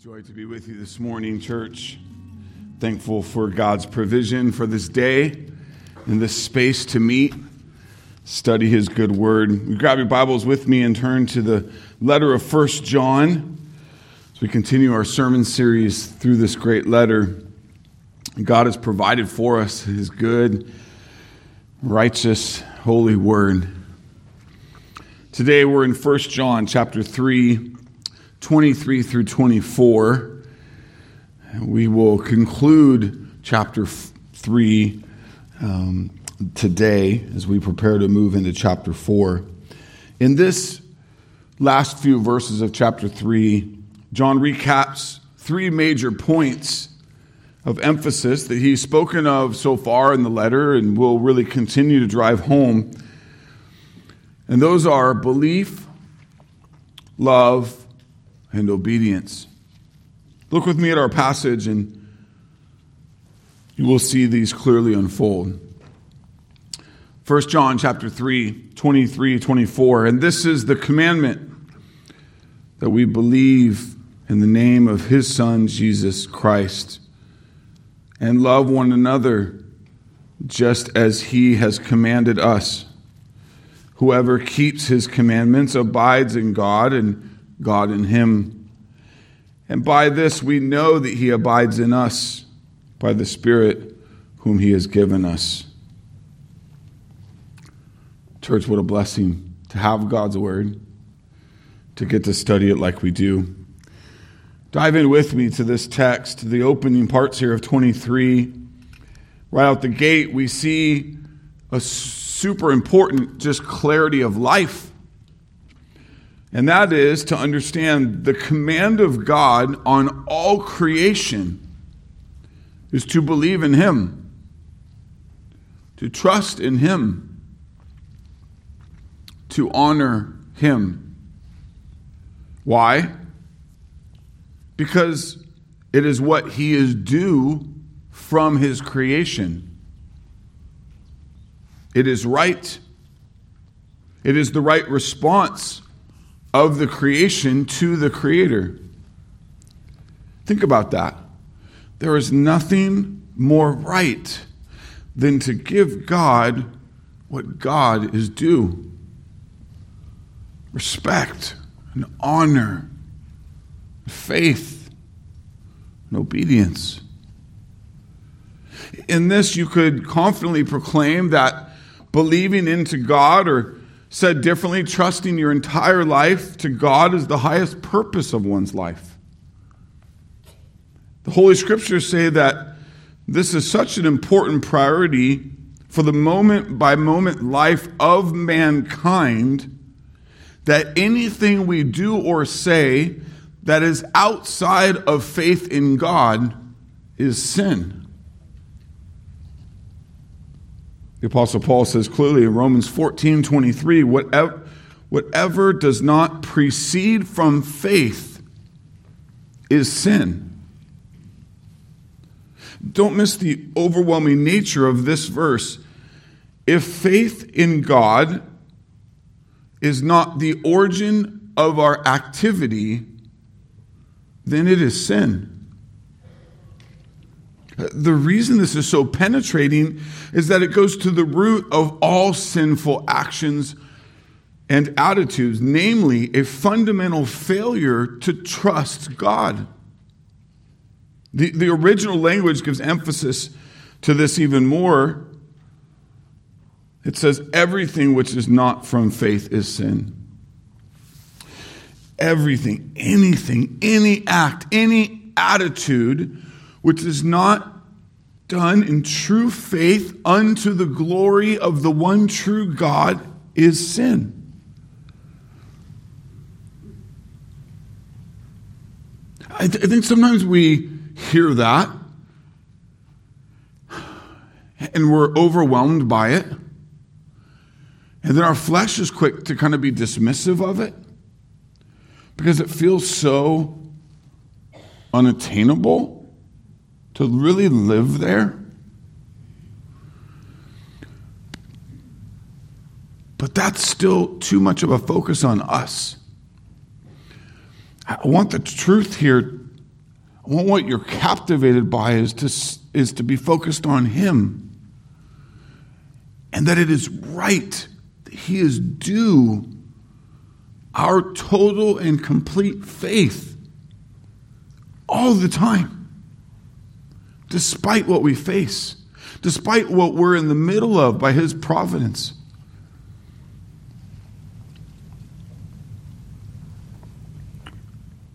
Joy to be with you this morning, church. Thankful for God's provision for this day and this space to meet, study His good word. You grab your Bibles with me and turn to the letter of First John as we continue our sermon series through this great letter. God has provided for us His good, righteous, holy word. Today we're in First John chapter 3 23 through 24. We will conclude chapter 3 um, today as we prepare to move into chapter 4. In this last few verses of chapter 3, John recaps three major points of emphasis that he's spoken of so far in the letter and will really continue to drive home. And those are belief, love, and obedience. Look with me at our passage and you will see these clearly unfold. 1 John chapter 3, 23, 24. And this is the commandment that we believe in the name of his son Jesus Christ and love one another just as he has commanded us. Whoever keeps his commandments abides in God and God in him. And by this we know that he abides in us by the Spirit whom he has given us. Church, what a blessing to have God's Word, to get to study it like we do. Dive in with me to this text, the opening parts here of 23. Right out the gate, we see a super important just clarity of life and that is to understand the command of God on all creation is to believe in Him, to trust in Him, to honor Him. Why? Because it is what He is due from His creation. It is right. It is the right response of the creation to the Creator. Think about that. There is nothing more right than to give God what God is due respect and honor, faith and obedience. In this, you could confidently proclaim that believing into God or Said differently, trusting your entire life to God is the highest purpose of one's life. The Holy Scriptures say that this is such an important priority for the moment by moment life of mankind that anything we do or say that is outside of faith in God is sin. The Apostle Paul says clearly in Romans 14 23, whatever, whatever does not proceed from faith is sin. Don't miss the overwhelming nature of this verse. If faith in God is not the origin of our activity, then it is sin. The reason this is so penetrating is that it goes to the root of all sinful actions and attitudes, namely a fundamental failure to trust God. The, the original language gives emphasis to this even more. It says, everything which is not from faith is sin. Everything, anything, any act, any attitude which is not done in true faith unto the glory of the one true God is sin. I, th- I think sometimes we hear that and we're overwhelmed by it. And then our flesh is quick to kind of be dismissive of it because it feels so unattainable to really live there? But that's still too much of a focus on us. I want the truth here I want what you're captivated by is to, is to be focused on Him. And that it is right, that He is due our total and complete faith all the time, despite what we face, despite what we're in the middle of by His providence.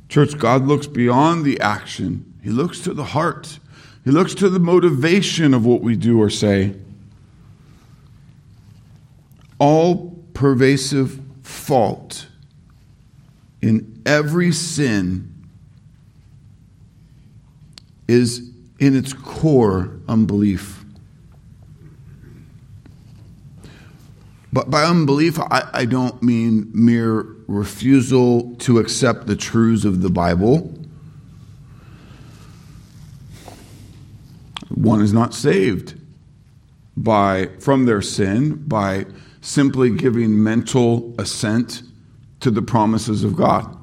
Church, God looks beyond the action, He looks to the heart, He looks to the motivation of what we do or say. All pervasive fault in every sin is in its core unbelief. But by unbelief, I, I don't mean mere refusal to accept the truths of the Bible. One is not saved by from their sin by simply giving mental assent to the promises of God.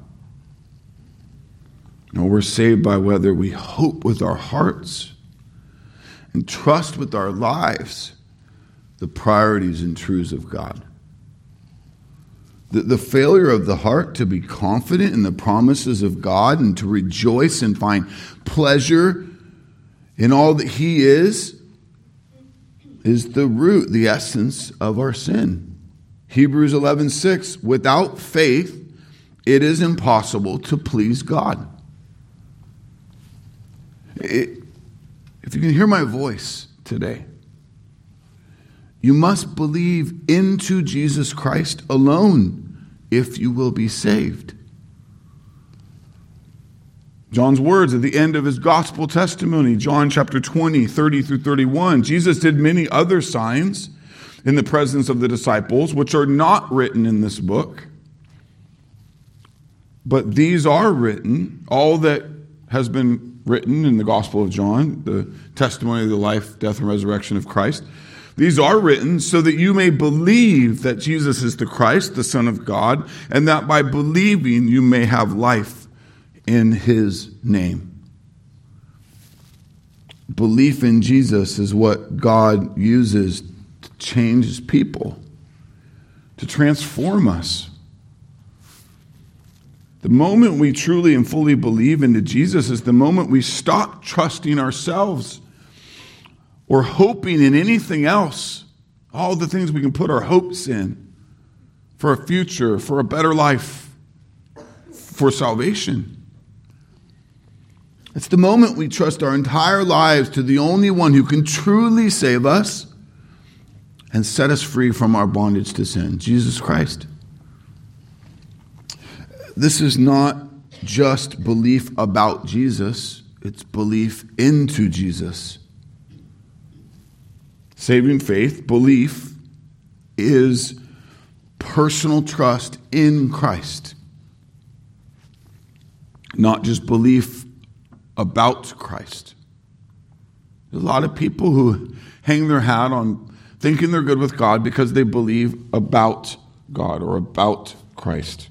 No, we're saved by whether we hope with our hearts and trust with our lives the priorities and truths of God. The, the failure of the heart to be confident in the promises of God and to rejoice and find pleasure in all that He is is the root, the essence of our sin. Hebrews 11:6 Without faith it is impossible to please God. If you can hear my voice today, you must believe into Jesus Christ alone if you will be saved. John's words at the end of his gospel testimony, John chapter 20, 30 through 31. Jesus did many other signs in the presence of the disciples, which are not written in this book. But these are written, all that has been written in the Gospel of John, the testimony of the life, death, and resurrection of Christ. These are written so that you may believe that Jesus is the Christ, the Son of God, and that by believing you may have life in his name. Belief in Jesus is what God uses to change his people, to transform us. The moment we truly and fully believe into Jesus is the moment we stop trusting ourselves or hoping in anything else, all the things we can put our hopes in for a future, for a better life, for salvation. It's the moment we trust our entire lives to the only one who can truly save us and set us free from our bondage to sin, Jesus Christ. This is not just belief about Jesus, it's belief into Jesus. Saving faith, belief, is personal trust in Christ, not just belief about Christ. There's a lot of people who hang their hat on thinking they're good with God because they believe about God or about Christ.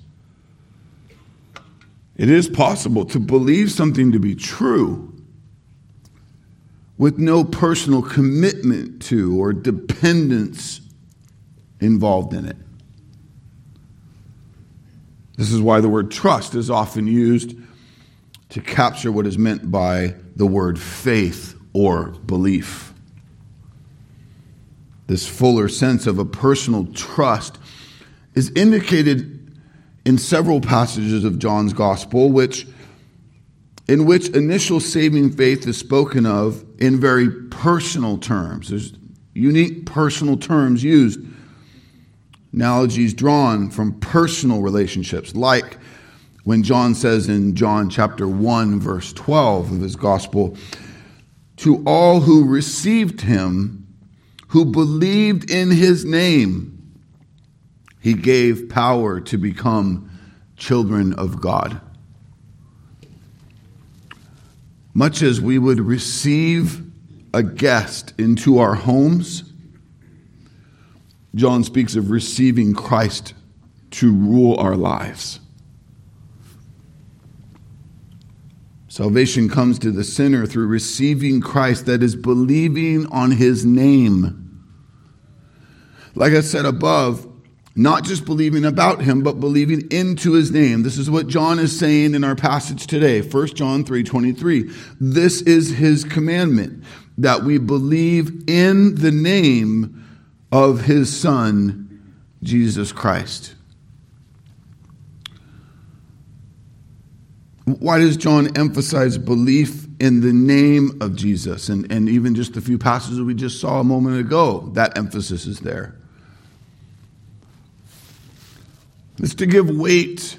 It is possible to believe something to be true with no personal commitment to or dependence involved in it. This is why the word trust is often used to capture what is meant by the word faith or belief. This fuller sense of a personal trust is indicated in several passages of John's gospel, which in which initial saving faith is spoken of in very personal terms. There's unique personal terms used, analogies drawn from personal relationships, like when John says in John chapter 1, verse 12 of his gospel, to all who received him, who believed in his name, he gave power to become children of God. Much as we would receive a guest into our homes, John speaks of receiving Christ to rule our lives. Salvation comes to the sinner through receiving Christ, that is, believing on his name. Like I said above, not just believing about him, but believing into his name. This is what John is saying in our passage today, 1 John 3 23. This is his commandment, that we believe in the name of his Son, Jesus Christ. Why does John emphasize belief in the name of Jesus? And, and even just the few passages we just saw a moment ago, that emphasis is there. It's to give weight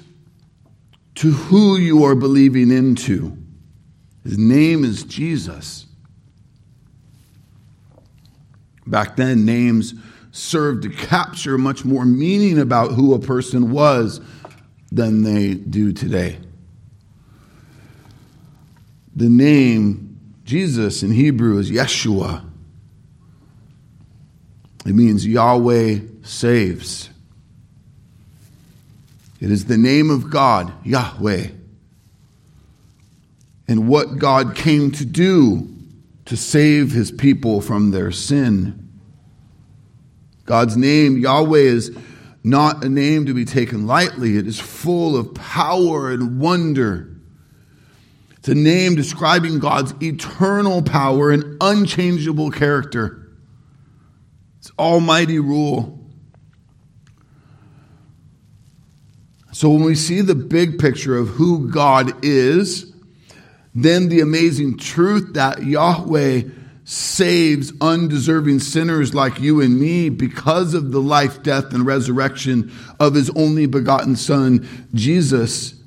to who you are believing into. His name is Jesus. Back then, names served to capture much more meaning about who a person was than they do today. The name Jesus in Hebrew is Yeshua. It means Yahweh saves. It is the name of God, Yahweh. And what God came to do to save his people from their sin. God's name, Yahweh, is not a name to be taken lightly. It is full of power and wonder. It's a name describing God's eternal power and unchangeable character. It's almighty rule. So when we see the big picture of who God is, then the amazing truth that Yahweh saves undeserving sinners like you and me because of the life, death, and resurrection of his only begotten Son, Jesus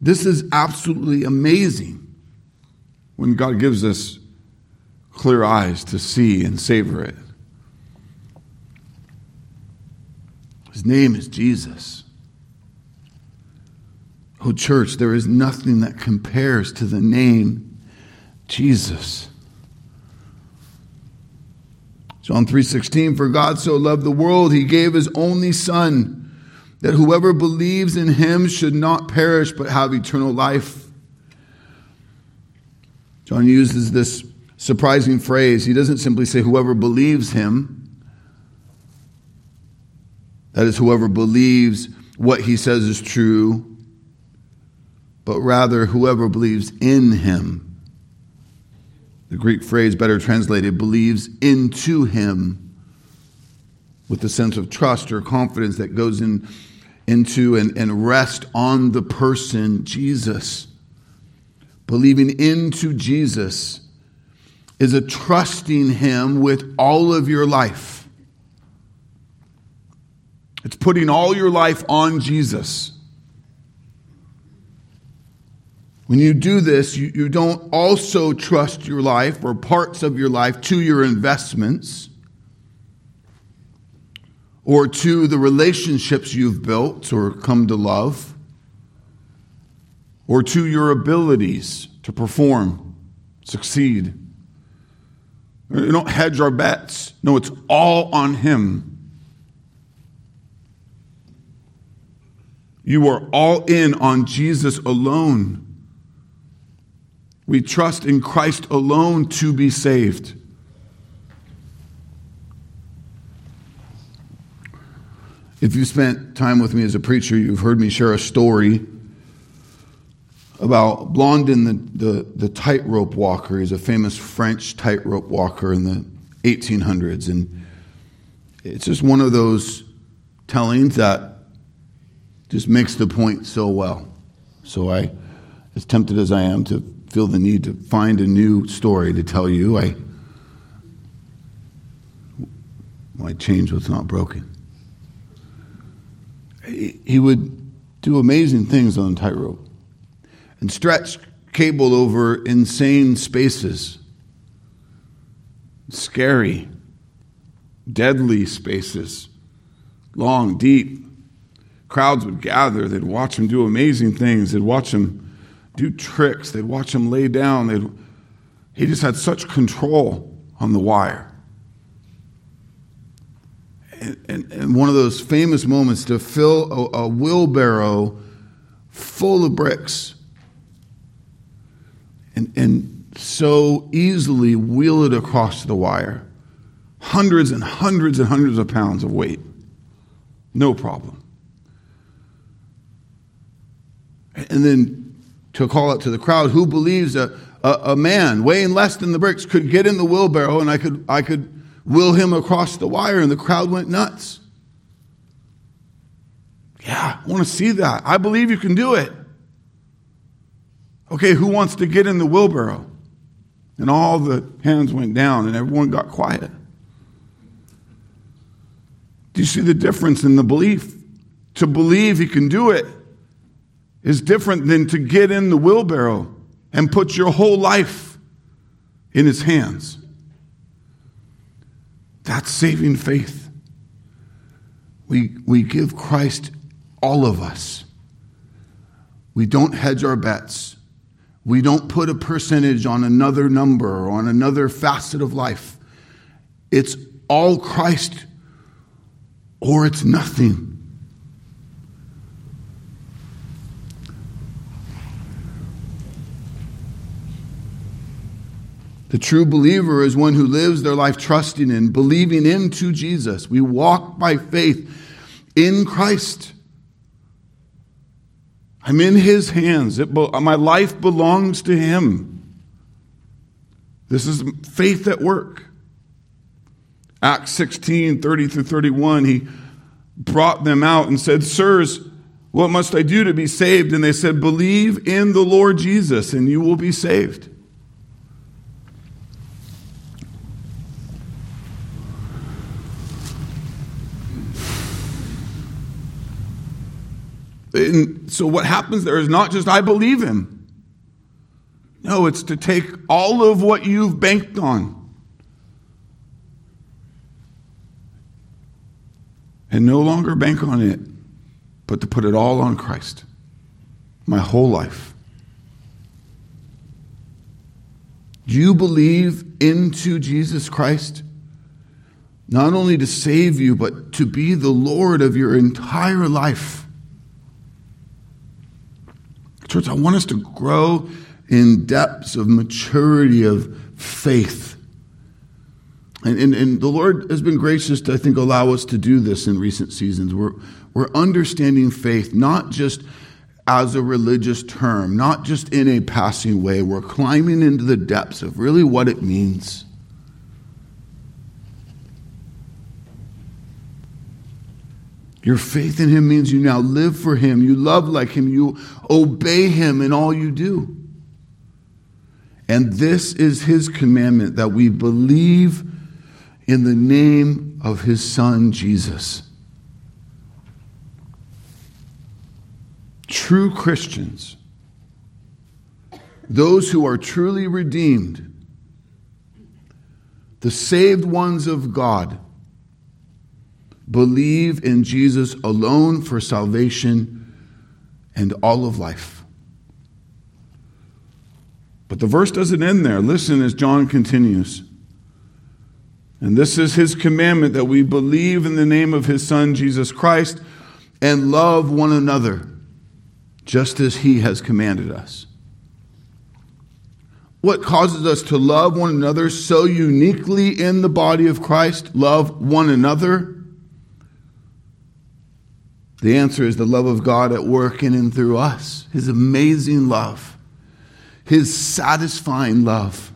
this is absolutely amazing when God gives us clear eyes to see and savor it. His name is Jesus. Oh, church, there is nothing that compares to the name Jesus. John 3:16 For God so loved the world he gave his only son that whoever believes in him should not perish but have eternal life. John uses this surprising phrase. He doesn't simply say, whoever believes him. That is, whoever believes what he says is true, but rather whoever believes in him. The Greek phrase, better translated, believes into him with the sense of trust or confidence that goes in into and, and rest on the person Jesus. Believing into Jesus is a trusting Him with all of your life. It's putting all your life on Jesus. When you do this, you, you don't also trust your life or parts of your life to your investments or to the relationships you've built or come to love, or to your abilities to perform, succeed. We don't hedge our bets. No, it's all on Him. You are all in on Jesus alone. We trust in Christ alone to be saved. If you spent time with me as a preacher, you've heard me share a story about Blondin, the, the, the tightrope walker. He's a famous French tightrope walker in the 1800s. And it's just one of those tellings that just makes the point so well. So I, as tempted as I am to feel the need to find a new story to tell you, I, why change what's not broken? he would do amazing things on tightrope and stretch cable over insane spaces, scary, deadly spaces, long, deep. Crowds would gather. They'd watch him do amazing things. They'd watch him do tricks. They'd watch him lay down. They'd, he just had such control on the wire and, and one of those famous moments to fill a, a wheelbarrow full of bricks and, and so easily wheel it across the wire. Hundreds and hundreds and hundreds of pounds of weight. No problem. And then to call out to the crowd, who believes a, a, a, man weighing less than the bricks could get in the wheelbarrow and I could, I could wheel him across the wire? And the crowd went nuts. Yeah, I want to see that. I believe you can do it. Okay, who wants to get in the wheelbarrow? And all the hands went down and everyone got quiet. Do you see the difference in the belief? To believe he can do it is different than to get in the wheelbarrow and put your whole life in his hands. That's saving faith. We, we give Christ all of us. We don't hedge our bets. We don't put a percentage on another number or on another facet of life. It's all Christ or it's nothing. The true believer is one who lives their life trusting in, believing into Jesus. We walk by faith in Christ. I'm in His hands. It, my life belongs to Him. This is faith at work. Acts 16, 30 through 31, he brought them out and said, Sirs, what must I do to be saved? And they said, Believe in the Lord Jesus, and you will be saved. And so what happens there is not just I believe him. No, it's to take all of what you've banked on and no longer bank on it, but to put it all on Christ. My whole life. Do you believe into Jesus Christ? Not only to save you, but to be the Lord of your entire life. Church, I want us to grow in depths of maturity of faith. And, and, and, the Lord has been gracious to, I think, allow us to do this in recent seasons. We're, we're understanding faith not just as a religious term, not just in a passing way. We're climbing into the depths of really what it means. Your faith in Him means you now live for Him, you love like Him, you obey Him in all you do. And this is His commandment that we believe in the name of His Son, Jesus. True Christians, those who are truly redeemed, the saved ones of God, Believe in Jesus alone for salvation and all of life. But the verse doesn't end there. Listen as John continues. And this is his commandment that we believe in the name of his Son, Jesus Christ, and love one another, just as he has commanded us. What causes us to love one another so uniquely in the body of Christ? Love one another the answer is the love of God at work in and through us, His amazing love, His satisfying love.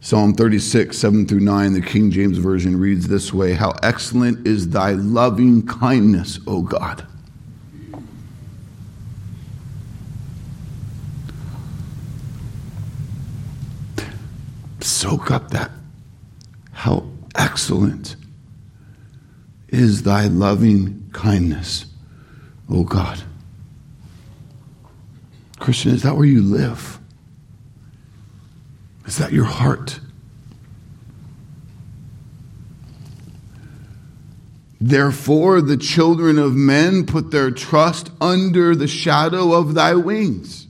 Psalm 36, 7 through 9, the King James Version reads this way How excellent is thy loving kindness, O God! Soak up that. How excellent is thy loving kindness, O God. Christian, is that where you live? Is that your heart? Therefore, the children of men put their trust under the shadow of thy wings.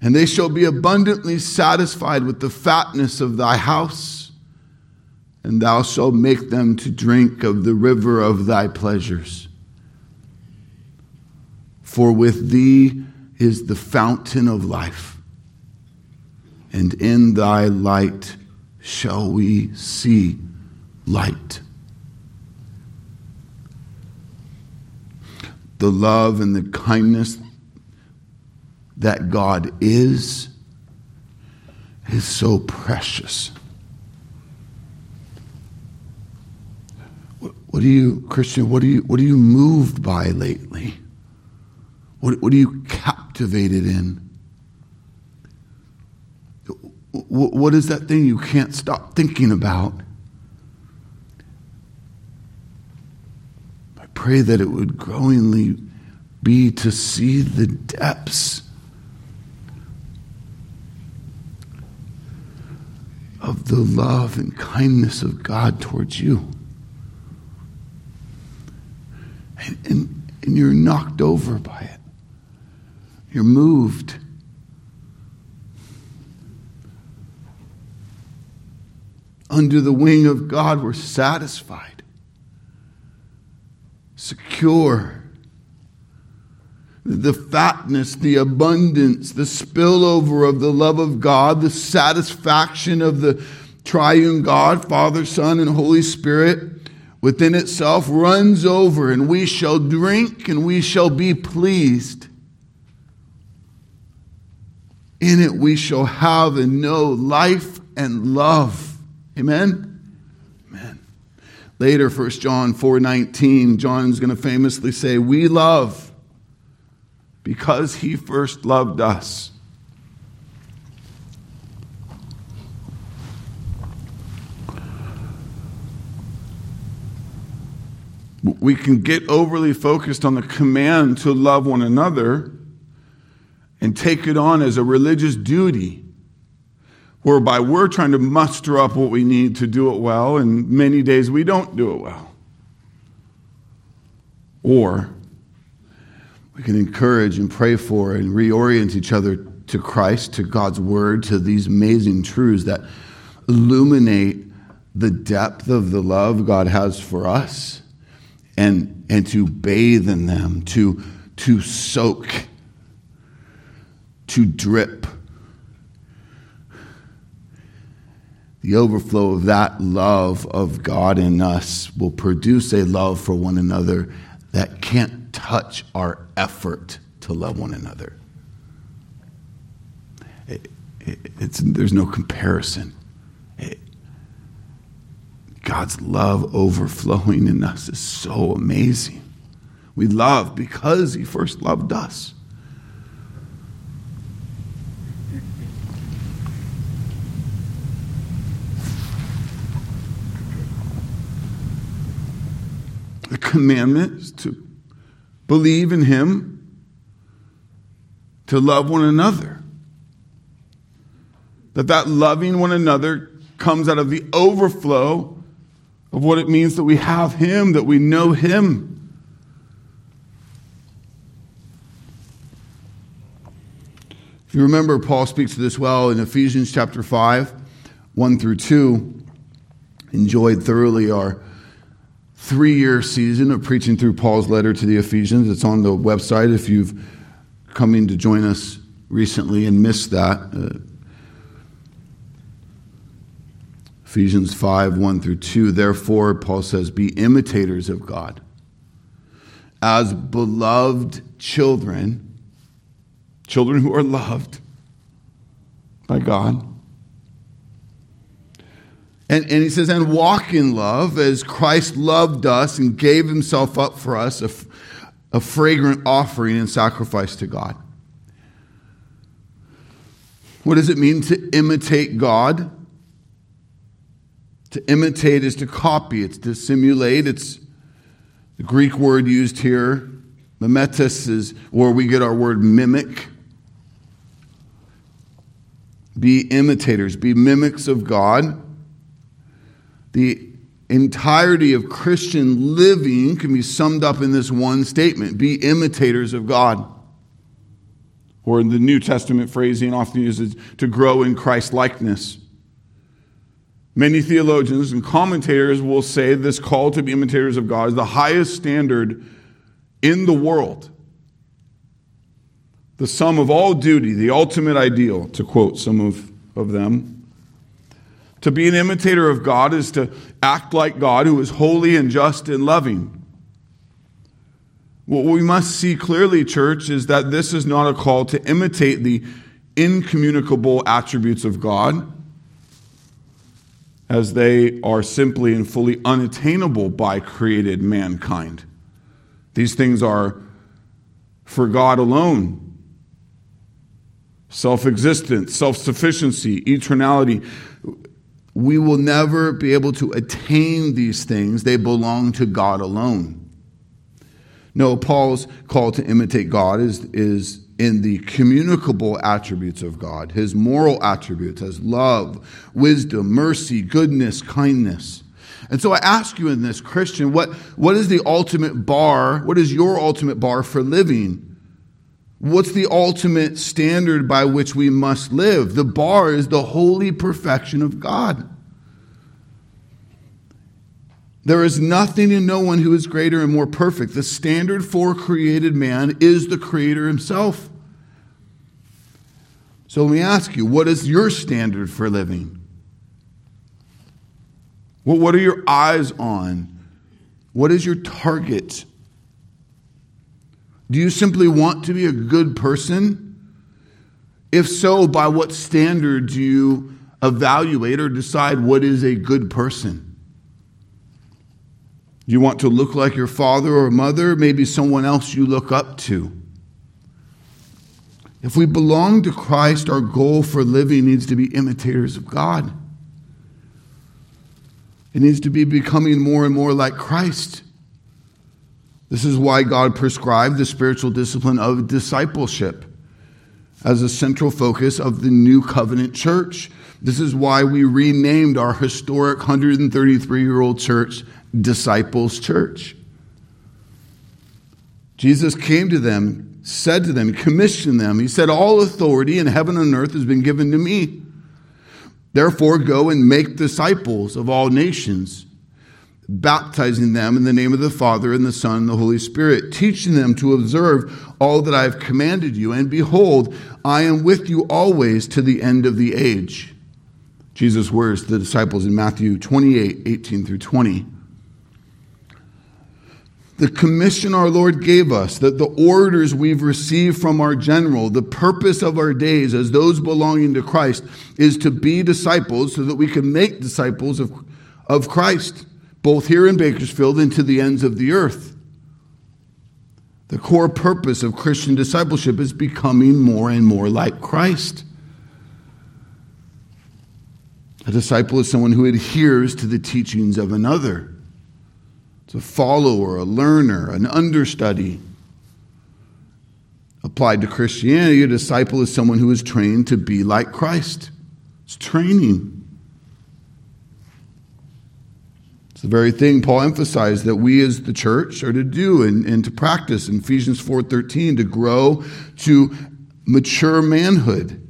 And they shall be abundantly satisfied with the fatness of thy house, and thou shalt make them to drink of the river of thy pleasures. For with thee is the fountain of life, and in thy light shall we see light. The love and the kindness that God is is so precious. What, are you, Christian, what are you, what are you moved by lately? What, what are you captivated in? What is that thing you can't stop thinking about? I pray that it would growingly be to see the depths of the love and kindness of God towards you. And, and, and you're knocked over by it. You're moved. Under the wing of God, we're satisfied, secure the fatness, the abundance, the spillover of the love of God, the satisfaction of the triune God, Father, Son, and Holy Spirit within itself runs over, and we shall drink and we shall be pleased. In it we shall have and know life and love. Amen. Amen. Later, 1 John 4:19, John's going to famously say, "We love because he first loved us. We can get overly focused on the command to love one another and take it on as a religious duty, whereby we're trying to muster up what we need to do it well, and many days we don't do it well. Or we can encourage and pray for and reorient each other to Christ, to God's word, to these amazing truths that illuminate the depth of the love God has for us and, and to bathe in them, to, to soak, to drip. The overflow of that love of God in us will produce a love for one another that can't touch our effort to love one another. It, it, there's no comparison. It, God's love overflowing in us is so amazing. We love because He first loved us. The commandment is to believe in Him, to love one another. That that loving one another comes out of the overflow of what it means that we have Him, that we know Him. If you remember, Paul speaks to this well in Ephesians chapter 5, 1 through 2. Enjoyed thoroughly our three year season of preaching through Paul's letter to the Ephesians. It's on the website if you've come in to join us recently and missed that. Uh, Ephesians 5 1 through 2. Therefore, Paul says, Be imitators of God as beloved children, children who are loved by God and, and he says, and walk in love as Christ loved us and gave himself up for us, a, a fragrant offering and sacrifice to God. What does it mean to imitate God? To imitate is to copy, it's to simulate. It's the Greek word used here. Mimetis is where we get our word mimic. Be imitators, be mimics of God. The entirety of Christian living can be summed up in this one statement be imitators of God. Or in the New Testament phrasing, often used to grow in Christ likeness. Many theologians and commentators will say this call to be imitators of God is the highest standard in the world. the sum of all duty, the ultimate ideal, to quote some of, of them. To be an imitator of God is to act like God, who is holy and just and loving. What we must see clearly, church, is that this is not a call to imitate the incommunicable attributes of God, as they are simply and fully unattainable by created mankind. These things are for God alone self existence, self sufficiency, eternality. We will never be able to attain these things, they belong to God alone. No, Paul's call to imitate God is, is in the communicable attributes of God, his moral attributes as love, wisdom, mercy, goodness, kindness. And so I ask you in this, Christian, what, what is the ultimate bar? What is your ultimate bar for living? What's the ultimate standard by which we must live? The bar is the holy perfection of God. There is nothing and no one who is greater and more perfect. The standard for created man is the Creator Himself. So let me ask you what is your standard for living? Well, what are your eyes on? What is your target? Do you simply want to be a good person? If so, by what standard do you evaluate or decide what is a good person? You want to look like your father or mother, maybe someone else you look up to. If we belong to Christ, our goal for living needs to be imitators of God. It needs to be becoming more and more like Christ. This is why God prescribed the spiritual discipline of discipleship as a central focus of the new covenant church. This is why we renamed our historic 133 year old church Disciples Church. Jesus came to them, said to them, commissioned them. He said, All authority in heaven and earth has been given to me. Therefore, go and make disciples of all nations, baptizing them in the name of the Father and the Son and the Holy Spirit, teaching them to observe all that I have commanded you. And behold, I am with you always to the end of the age. Jesus' words to the disciples in Matthew 28 18 through 20 the commission our Lord gave us, that the orders we've received from our general, the purpose of our days as those belonging to Christ is to be disciples so that we can make disciples of, of Christ, both here in Bakersfield and to the ends of the earth. The core purpose of Christian discipleship is becoming more and more like Christ. A disciple is someone who adheres to the teachings of another. It's a follower, a learner, an understudy. Applied to Christianity, a disciple is someone who is trained to be like Christ. It's training. It's the very thing Paul emphasized that we as the church are to do and, and to practice in Ephesians 4:13 to grow to mature manhood,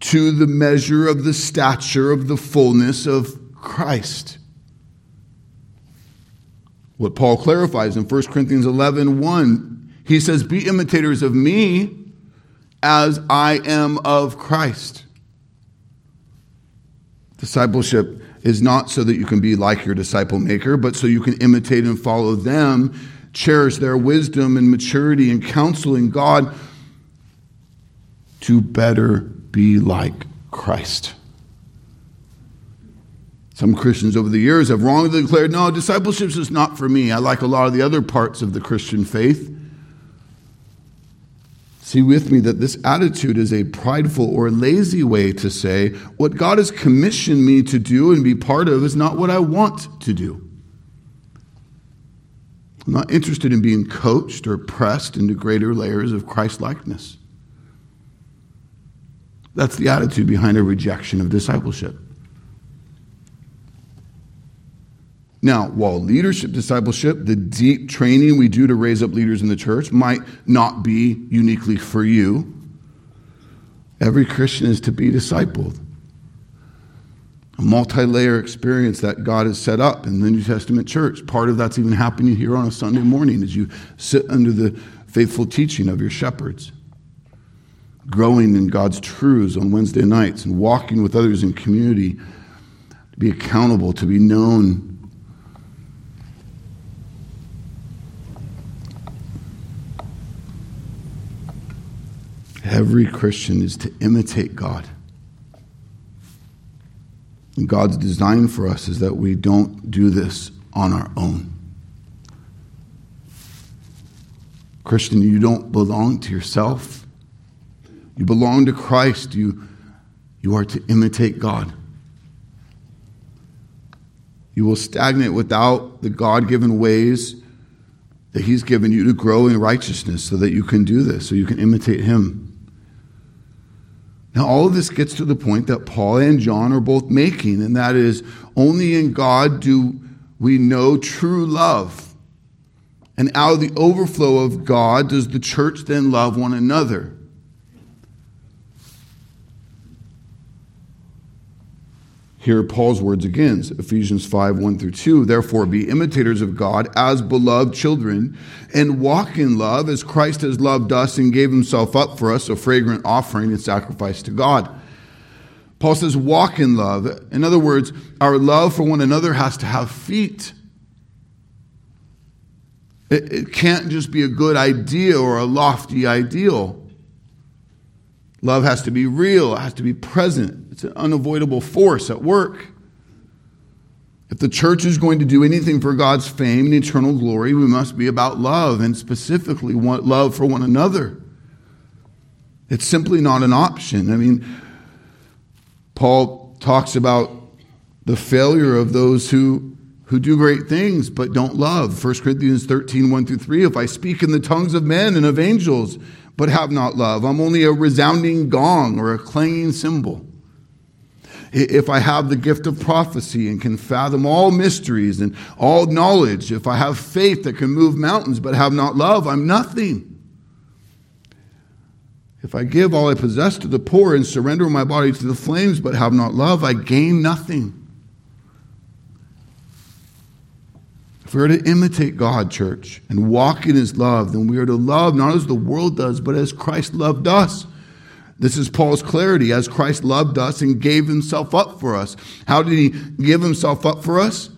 to the measure of the stature of the fullness of Christ. What Paul clarifies in 1 Corinthians 11 1, he says, Be imitators of me as I am of Christ. Discipleship is not so that you can be like your disciple maker, but so you can imitate and follow them, cherish their wisdom and maturity and counseling God to better be like Christ. Some Christians over the years have wrongly declared, no, discipleship is not for me. I like a lot of the other parts of the Christian faith. See with me that this attitude is a prideful or lazy way to say, what God has commissioned me to do and be part of is not what I want to do. I'm not interested in being coached or pressed into greater layers of Christ likeness. That's the attitude behind a rejection of discipleship. Now, while leadership discipleship, the deep training we do to raise up leaders in the church, might not be uniquely for you, every Christian is to be discipled. A multi layer experience that God has set up in the New Testament church. Part of that's even happening here on a Sunday morning as you sit under the faithful teaching of your shepherds. growing in God's truths on Wednesday nights and walking with others in community, to be accountable, to be known. Every Christian is to imitate God. And God's design for us is that we don't do this on our own. Christian, you don't belong to yourself. You belong to Christ. You, you are to imitate God. You will stagnate without the God given ways that He's given you to grow in righteousness so that you can do this, so you can imitate Him. Now, all of this gets to the point that Paul and John are both making, and that is only in God do we know true love. And out of the overflow of God does the church then love one another. Here Paul's words again, Ephesians 5 1 through 2. Therefore, be imitators of God as beloved children, and walk in love as Christ has loved us and gave himself up for us, a fragrant offering and sacrifice to God. Paul says, walk in love. In other words, our love for one another has to have feet. It, it can't just be a good idea or a lofty ideal. Love has to be real, it has to be present. It's an unavoidable force at work. If the church is going to do anything for God's fame and eternal glory, we must be about love and specifically love for one another. It's simply not an option. I mean, Paul talks about the failure of those who, who do great things but don't love. 1 Corinthians 13, 1 through 3. If I speak in the tongues of men and of angels, but have not love. I'm only a resounding gong or a clanging cymbal. If I have the gift of prophecy and can fathom all mysteries and all knowledge, if I have faith that can move mountains but have not love, I'm nothing. If I give all I possess to the poor and surrender my body to the flames but have not love, I gain nothing. If we are to imitate God, church, and walk in his love, then we are to love not as the world does, but as Christ loved us. This is Paul's clarity as Christ loved us and gave himself up for us. How did he give himself up for us?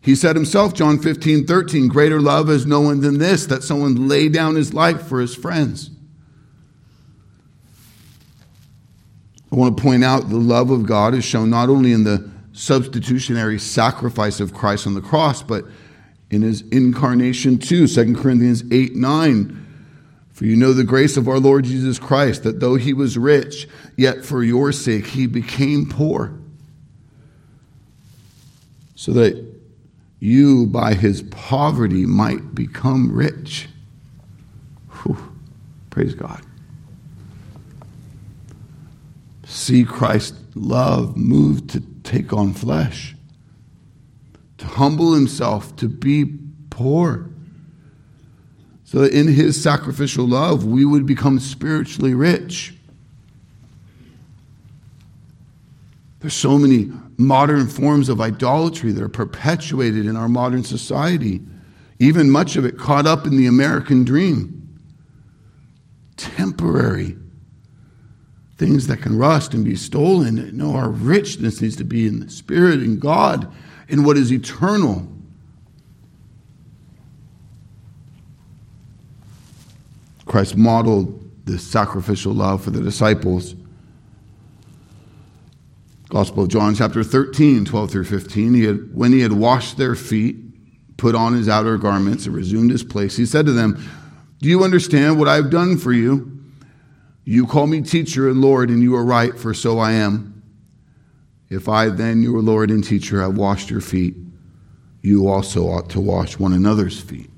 He said himself, John 15, 13, greater love has no one than this, that someone lay down his life for his friends. I want to point out the love of God is shown not only in the substitutionary sacrifice of Christ on the cross, but in his incarnation too. 2 Corinthians 8 9. For you know the grace of our Lord Jesus Christ, that though he was rich, yet for your sake he became poor, so that you by his poverty might become rich. Whew. Praise God. See Christ's love move to take on flesh, to humble himself, to be poor. So that in his sacrificial love, we would become spiritually rich. There's so many modern forms of idolatry that are perpetuated in our modern society, even much of it caught up in the American dream. Temporary things that can rust and be stolen. No, our richness needs to be in the Spirit and God in what is eternal. Christ modeled this sacrificial love for the disciples. Gospel of John, chapter 13, 12 through 15. He had, when he had washed their feet, put on his outer garments, and resumed his place, he said to them, Do you understand what I have done for you? You call me teacher and Lord, and you are right, for so I am. If I then, your Lord and teacher, have washed your feet, you also ought to wash one another's feet.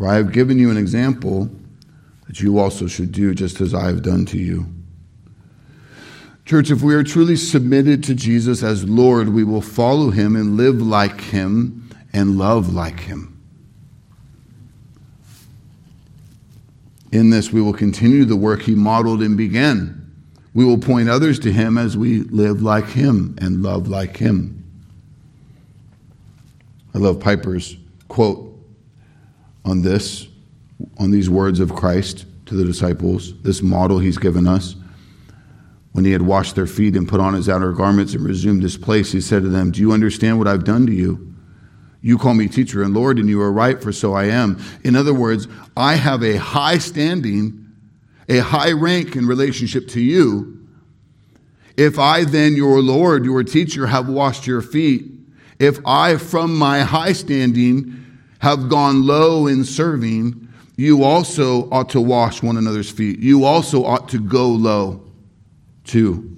For I have given you an example that you also should do just as I have done to you. Church, if we are truly submitted to Jesus as Lord, we will follow him and live like him and love like him. In this, we will continue the work he modeled and began. We will point others to him as we live like him and love like him. I love Piper's quote on this, on these words of Christ to the disciples, this model he's given us. When he had washed their feet and put on his outer garments and resumed his place, he said to them, Do you understand what I've done to you? You call me teacher and Lord, and you are right, for so I am. In other words, I have a high standing, a high rank in relationship to you. If I then, your Lord, your teacher, have washed your feet, if I, from my high standing, have gone low in serving, you also ought to wash one another's feet. You also ought to go low too.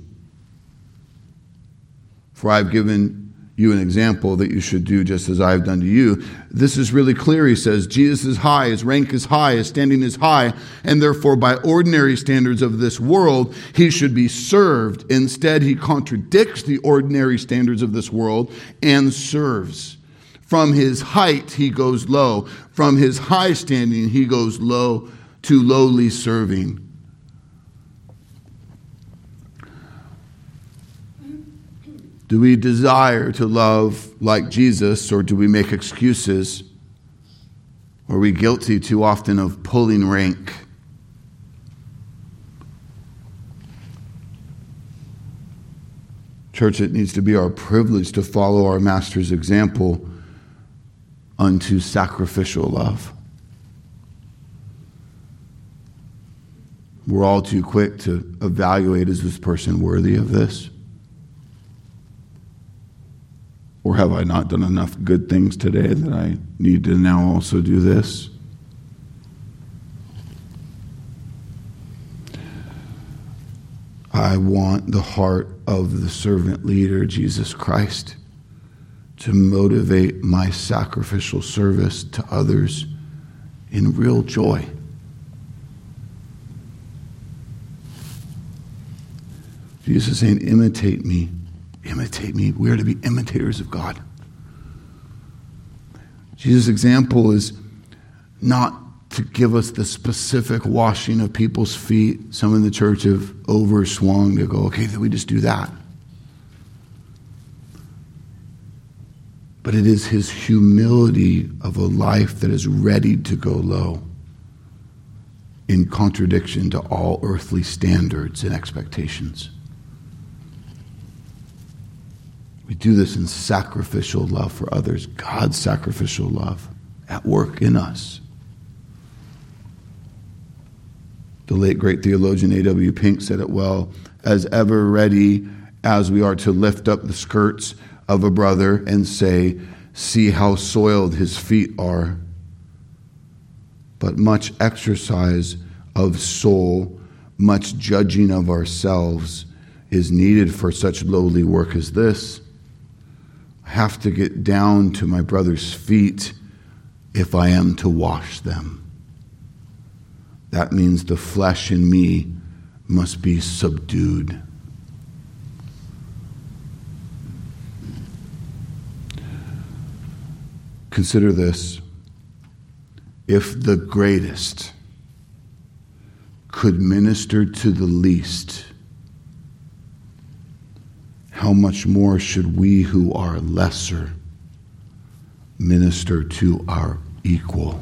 For I've given you an example that you should do just as I have done to you. This is really clear, he says. Jesus is high, his rank is high, his standing is high, and therefore, by ordinary standards of this world, he should be served. Instead, he contradicts the ordinary standards of this world and serves. From his height, he goes low. From his high standing, he goes low to lowly serving. Do we desire to love like Jesus, or do we make excuses? Are we guilty too often of pulling rank? Church, it needs to be our privilege to follow our Master's example unto sacrificial love. We're all too quick to evaluate is this person worthy of this? Or have I not done enough good things today that I need to now also do this? I want the heart of the servant leader, Jesus Christ to motivate my sacrificial service to others in real joy. Jesus is saying, imitate me. Imitate me. We are to be imitators of God. Jesus' example is not to give us the specific washing of people's feet. Some in the church have overswung to go, okay, then we just do that. But it is his humility of a life that is ready to go low in contradiction to all earthly standards and expectations. We do this in sacrificial love for others, God's sacrificial love at work in us. The late great theologian A.W. Pink said it well as ever ready as we are to lift up the skirts of a brother and say, See how soiled his feet are. But much exercise of soul, much judging of ourselves is needed for such lowly work as this. I have to get down to my brother's feet if I am to wash them. That means the flesh in me must be subdued. Consider this if the greatest could minister to the least, how much more should we who are lesser minister to our equal?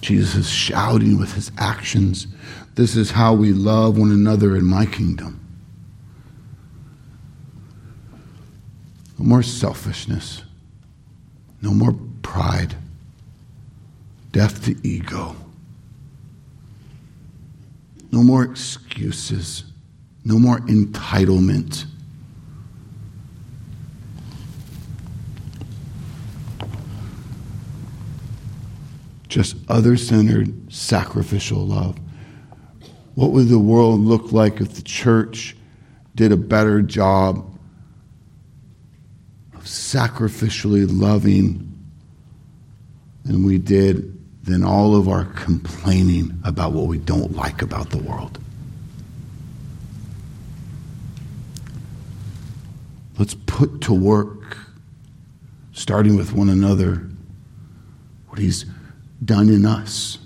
Jesus is shouting with his actions. This is how we love one another in my kingdom. No more selfishness. No more pride. Death to ego. No more excuses. No more entitlement. Just other centered, sacrificial love. What would the world look like if the church did a better job sacrificially loving than we did than all of our complaining about what we don't like about the world. Let's put to work, starting with one another, what He's done in us,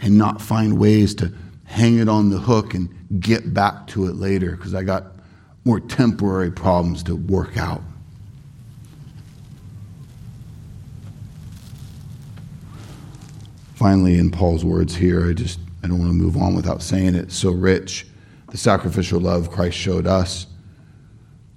and not find ways to hang it on the hook and get back to it later because I got more temporary problems to work out. Finally, in Paul's words here, I just I don't want to move on without saying it. So rich, the sacrificial love Christ showed us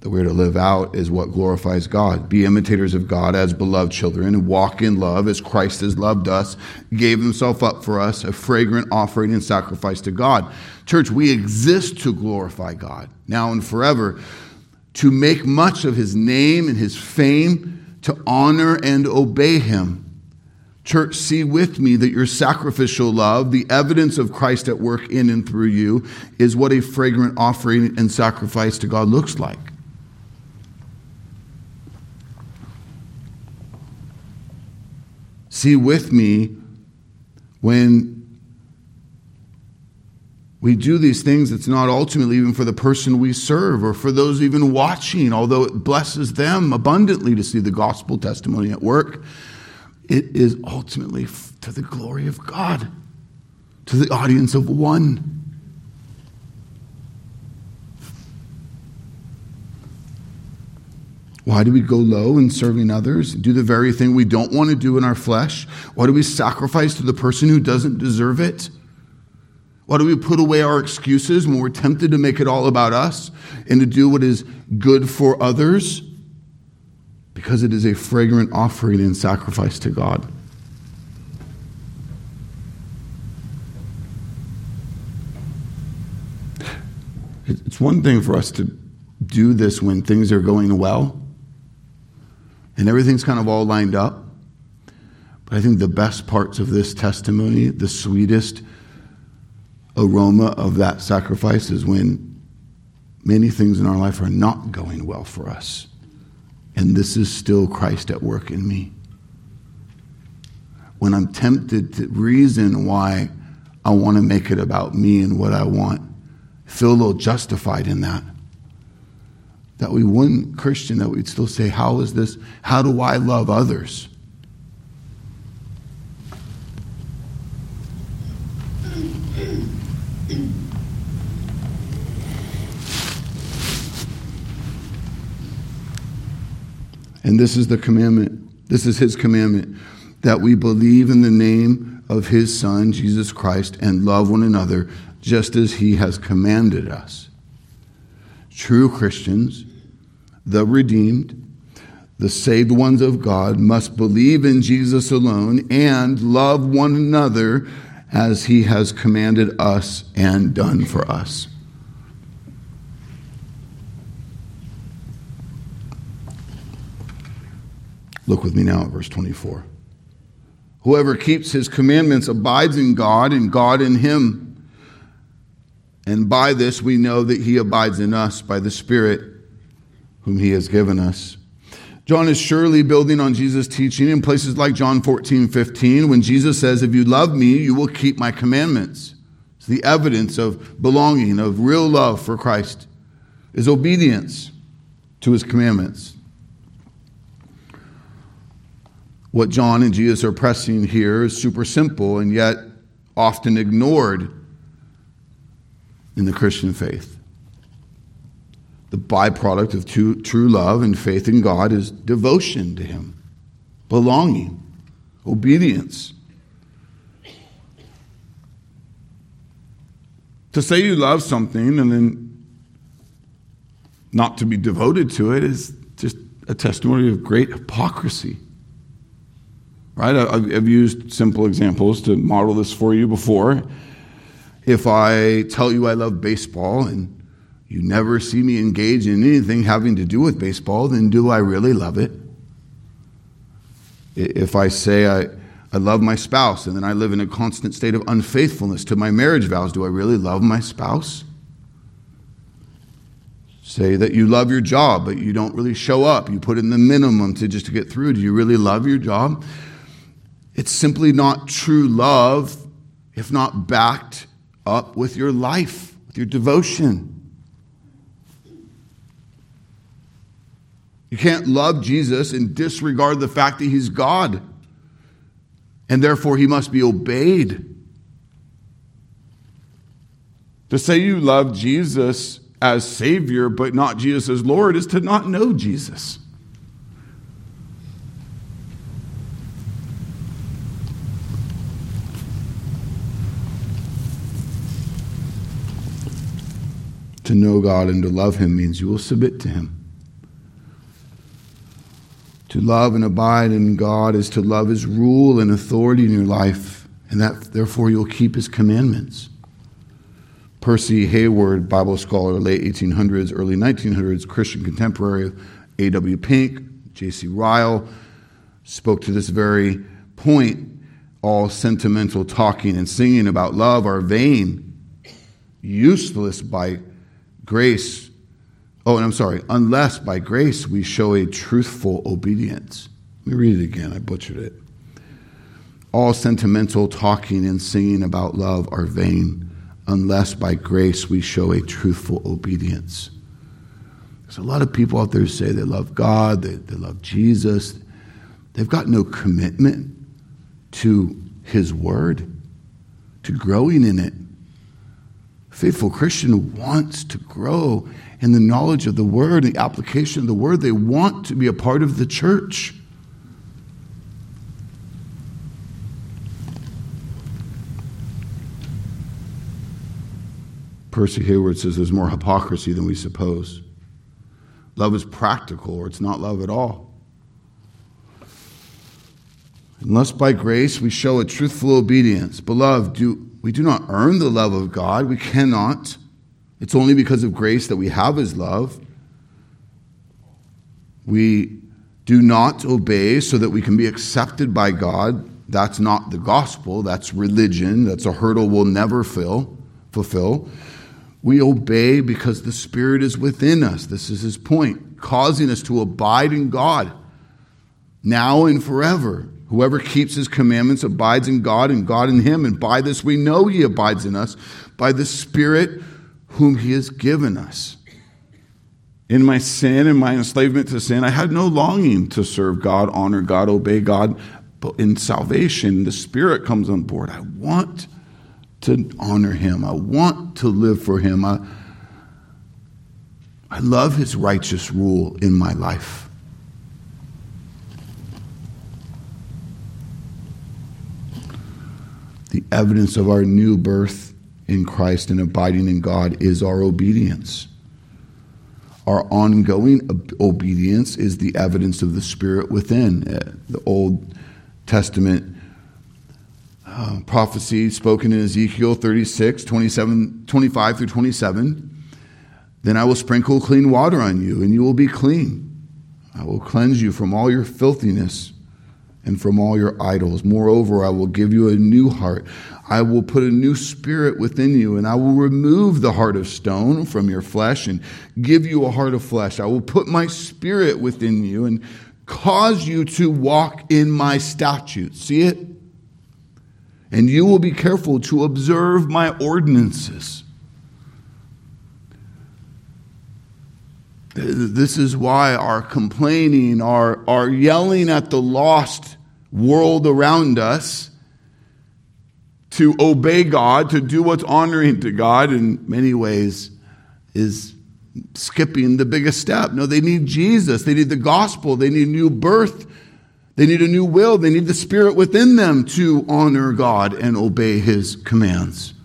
that we're to live out is what glorifies God. Be imitators of God as beloved children and walk in love as Christ has loved us, gave himself up for us, a fragrant offering and sacrifice to God. Church, we exist to glorify God now and forever, to make much of his name and his fame, to honor and obey him. Church, see with me that your sacrificial love, the evidence of Christ at work in and through you, is what a fragrant offering and sacrifice to God looks like. See with me when we do these things, it's not ultimately even for the person we serve or for those even watching, although it blesses them abundantly to see the gospel testimony at work. It is ultimately to the glory of God, to the audience of one. Why do we go low in serving others, do the very thing we don't want to do in our flesh? Why do we sacrifice to the person who doesn't deserve it? Why do we put away our excuses when we're tempted to make it all about us and to do what is good for others? Because it is a fragrant offering and sacrifice to God. It's one thing for us to do this when things are going well and everything's kind of all lined up. But I think the best parts of this testimony, the sweetest aroma of that sacrifice is when many things in our life are not going well for us. And this is still Christ at work in me. When I'm tempted to reason why I want to make it about me and what I want, feel a little justified in that that we wouldn't, Christian, that we'd still say, How is this? How do I love others? And this is the commandment. This is his commandment that we believe in the name of his Son, Jesus Christ, and love one another just as he has commanded us. True Christians the redeemed, the saved ones of God, must believe in Jesus alone and love one another as he has commanded us and done for us. Look with me now at verse 24. Whoever keeps his commandments abides in God, and God in him. And by this we know that he abides in us by the Spirit whom he has given us. John is surely building on Jesus' teaching in places like John 14, 15, when Jesus says, If you love me, you will keep my commandments. It's the evidence of belonging, of real love for Christ, is obedience to his commandments. What John and Jesus are pressing here is super simple and yet often ignored in the Christian faith the byproduct of true, true love and faith in God is devotion to Him, belonging, obedience. To say you love something and then not to be devoted to it is just a testimony of great hypocrisy. Right? I've used simple examples to model this for you before. If I tell you I love baseball and you never see me engage in anything having to do with baseball, then do I really love it? If I say I, I love my spouse and then I live in a constant state of unfaithfulness to my marriage vows, do I really love my spouse? Say that you love your job, but you don't really show up. You put in the minimum to just to get through. Do you really love your job? It's simply not true love if not backed up with your life, with your devotion. You can't love Jesus and disregard the fact that he's God, and therefore he must be obeyed. To say you love Jesus as Savior, but not Jesus as Lord, is to not know Jesus. To know God and to love Him means you will submit to Him. To love and abide in God is to love His rule and authority in your life, and that therefore you'll keep His commandments. Percy Hayward, Bible scholar, late 1800s, early 1900s, Christian contemporary, A.W. Pink, J.C. Ryle, spoke to this very point. All sentimental talking and singing about love are vain, useless by grace. Oh, and I'm sorry, unless by grace we show a truthful obedience. Let me read it again. I butchered it. All sentimental talking and singing about love are vain, unless by grace we show a truthful obedience. There's a lot of people out there who say they love God, they, they love Jesus. They've got no commitment to His Word, to growing in it. A faithful Christian wants to grow in the knowledge of the Word, the application of the Word. They want to be a part of the church. Percy Hayward says there's more hypocrisy than we suppose. Love is practical, or it's not love at all. Unless by grace we show a truthful obedience. Beloved, do, we do not earn the love of God. We cannot. It's only because of grace that we have His love. We do not obey so that we can be accepted by God. That's not the gospel. That's religion. That's a hurdle we'll never fill, fulfill. We obey because the Spirit is within us. This is his point, causing us to abide in God now and forever. Whoever keeps his commandments abides in God and God in him. And by this we know he abides in us, by the Spirit whom he has given us. In my sin and my enslavement to sin, I had no longing to serve God, honor God, obey God. But in salvation, the Spirit comes on board. I want to honor him. I want to live for him. I, I love his righteous rule in my life. The evidence of our new birth in Christ and abiding in God is our obedience. Our ongoing obedience is the evidence of the Spirit within. Uh, the Old Testament uh, prophecy spoken in Ezekiel 36, 27, 25 through 27. Then I will sprinkle clean water on you, and you will be clean. I will cleanse you from all your filthiness and from all your idols. Moreover, I will give you a new heart. I will put a new spirit within you, and I will remove the heart of stone from your flesh and give you a heart of flesh. I will put my spirit within you and cause you to walk in my statutes. See it? And you will be careful to observe my ordinances. This is why our complaining, our, our yelling at the lost world around us to obey God, to do what's honoring to God in many ways is skipping the biggest step. No, they need Jesus. They need the gospel. They need a new birth. They need a new will. They need the spirit within them to honor God and obey his commands.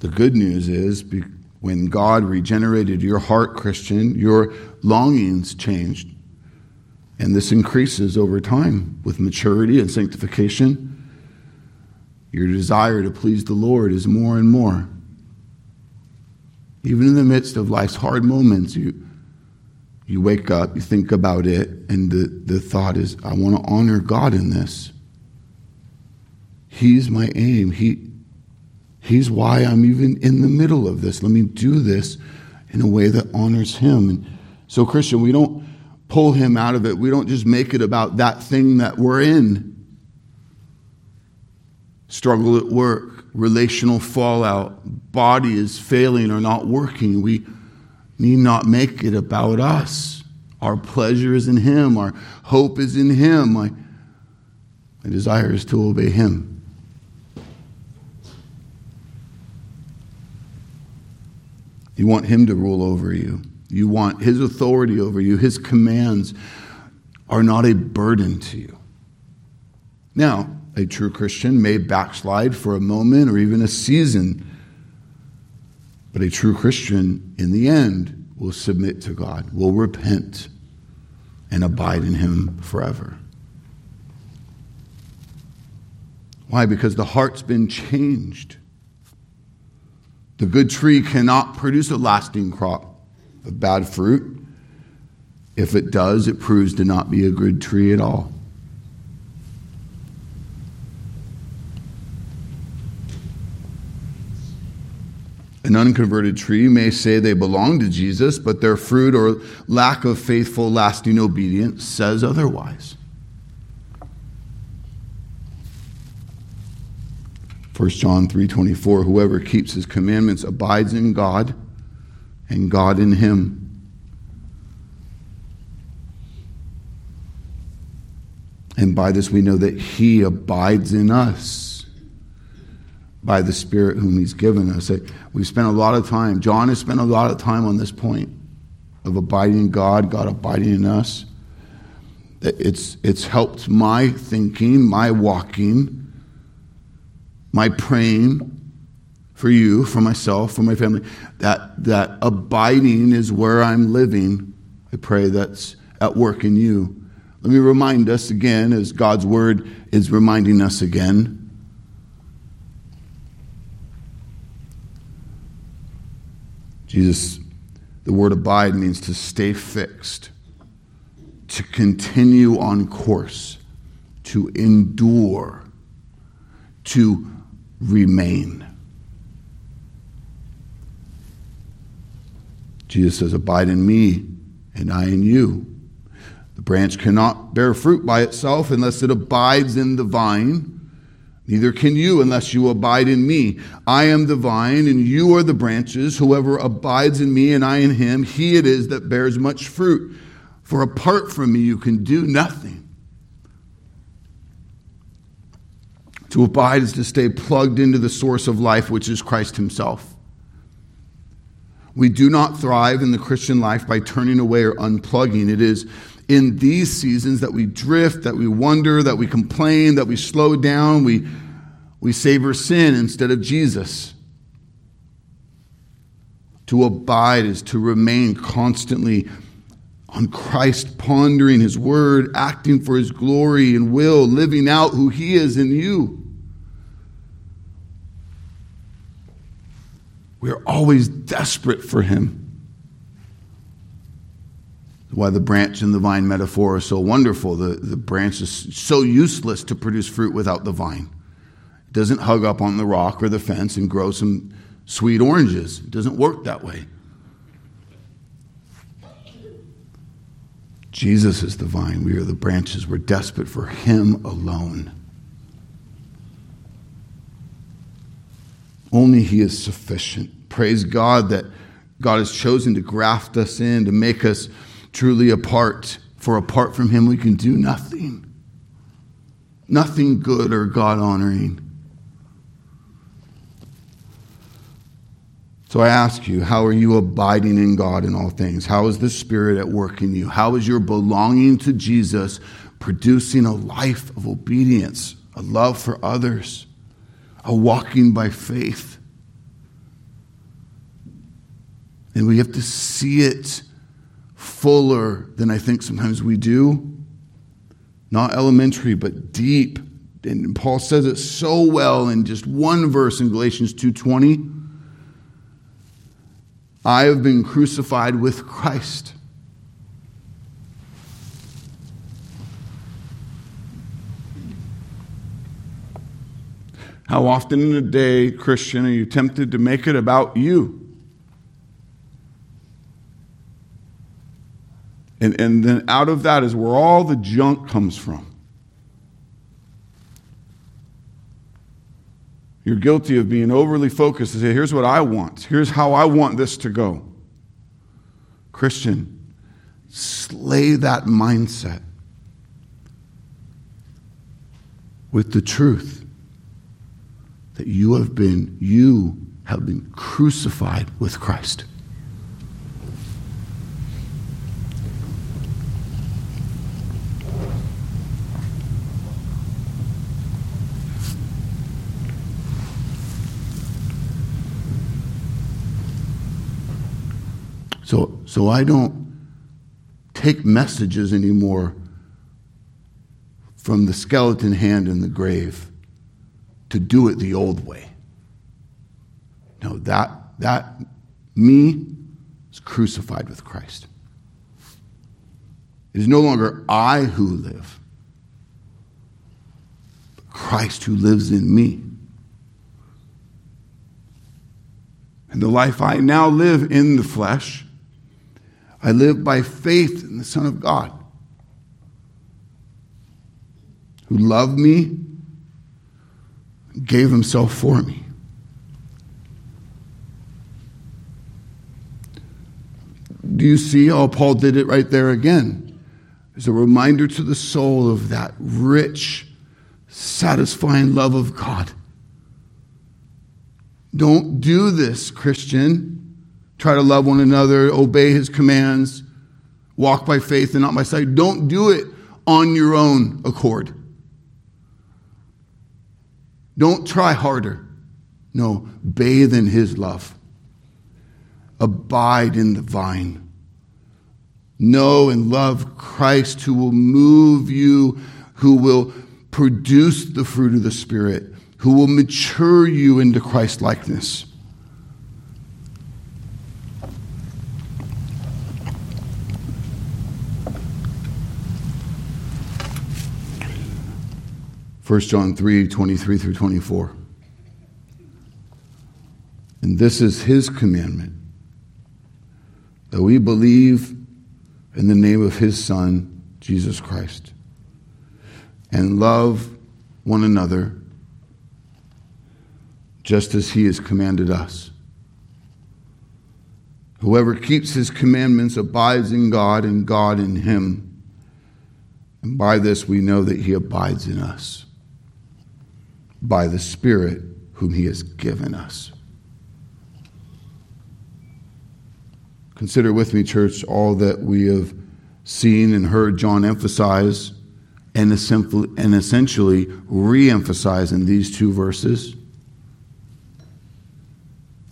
The good news is when God regenerated your heart, Christian, your longings changed. And this increases over time with maturity and sanctification. Your desire to please the Lord is more and more. Even in the midst of life's hard moments, you, you wake up, you think about it, and the, the thought is, I want to honor God in this. He's my aim. He, He's why I'm even in the middle of this. Let me do this in a way that honors Him. And so, Christian, we don't pull Him out of it. We don't just make it about that thing that we're in. Struggle at work, relational fallout, body is failing or not working. We need not make it about us. Our pleasure is in Him, our hope is in Him. My, my desire is to obey Him. You want Him to rule over you. You want His authority over you. His commands are not a burden to you. Now, A true Christian may backslide for a moment or even a season, but a true Christian, in the end, will submit to God, will repent, and abide in Him forever. Why? Because the heart's been changed. The good tree cannot produce a lasting crop of bad fruit. If it does, it proves to not be a good tree at all. An unconverted tree may say they belong to Jesus, but their fruit or lack of faithful, lasting obedience says otherwise. 1 John 3:24 Whoever keeps his commandments abides in God and God in him. And by this we know that he abides in us by the Spirit whom he's given us. We've spent a lot of time, John has spent a lot of time on this point of abiding in God, God abiding in us. It's, it's helped my thinking, my walking my praying for you, for myself, for my family, that, that abiding is where I'm living. I pray that's at work in you. Let me remind us again, as God's word is reminding us again. Jesus, the word abide means to stay fixed, to continue on course, to endure, to remain. Jesus says, Abide in me, and I in you. The branch cannot bear fruit by itself unless it abides in the vine. Neither can you unless you abide in me. I am the vine, and you are the branches. Whoever abides in me, and I in him, he it is that bears much fruit. For apart from me, you can do nothing. To abide is to stay plugged into the source of life, which is Christ Himself. We do not thrive in the Christian life by turning away or unplugging. It is in these seasons that we drift, that we wonder, that we complain, that we slow down, we, we savor sin instead of Jesus. To abide is to remain constantly on Christ, pondering His word, acting for His glory and will, living out who He is in you. We are always desperate for Him. Why the branch and the vine metaphor is so wonderful. The, the branch is so useless to produce fruit without the vine. It doesn't hug up on the rock or the fence and grow some sweet oranges. It doesn't work that way. Jesus is the vine. We are the branches. We're desperate for Him alone. Only He is sufficient. Praise God that God has chosen to graft us in, to make us truly apart. For apart from Him, we can do nothing. Nothing good or God honoring. So I ask you, how are you abiding in God in all things? How is the Spirit at work in you? How is your belonging to Jesus producing a life of obedience, a love for others, a walking by faith? And we have to see it fuller than I think sometimes we do. Not elementary, but deep. And Paul says it so well in just one verse in Galatians 2:20. I have been crucified with Christ. How often in a day, Christian, are you tempted to make it about you? And, and then out of that is where all the junk comes from. You're guilty of being overly focused to say, here's what I want, here's how I want this to go. Christian, slay that mindset with the truth that you have been you have been crucified with Christ. So, so I don't take messages anymore from the skeleton hand in the grave to do it the old way. No, that, that me is crucified with Christ. It is no longer I who live, but Christ who lives in me. And the life I now live in the flesh, I live by faith in the Son of God, who loved me, gave himself for me. Do you see how Paul did it right there again? There's a reminder to the soul of that rich, satisfying love of God. Don't do this, Christian. Try to love one another, obey his commands, walk by faith and not by sight. Don't do it on your own accord. Don't try harder. No, bathe in his love. Abide in the vine. Know and love Christ who will move you, who will produce the fruit of the Spirit who will mature you into Christ likeness. First John 3 23 through 24. And this is his commandment that we believe in the name of his Son, Jesus Christ, and love one another just as he has commanded us. Whoever keeps his commandments abides in God and God in him. And by this we know that he abides in us, by the Spirit whom he has given us. Consider with me, church, all that we have seen and heard John emphasize and essentially re emphasize in these two verses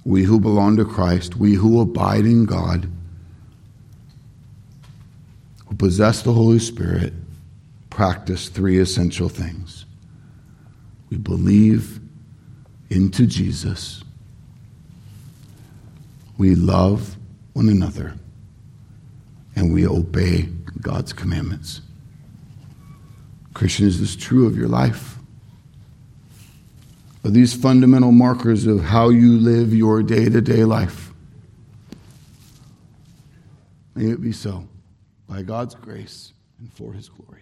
we who belong to Christ, we who abide in God, who possess the Holy Spirit, practice three essential things. We believe into Jesus, we love one another, and we obey God's commandments. Christian, is this true of your life? are these fundamental markers of how you live your day to day life. May it be so, by God's grace and for his glory.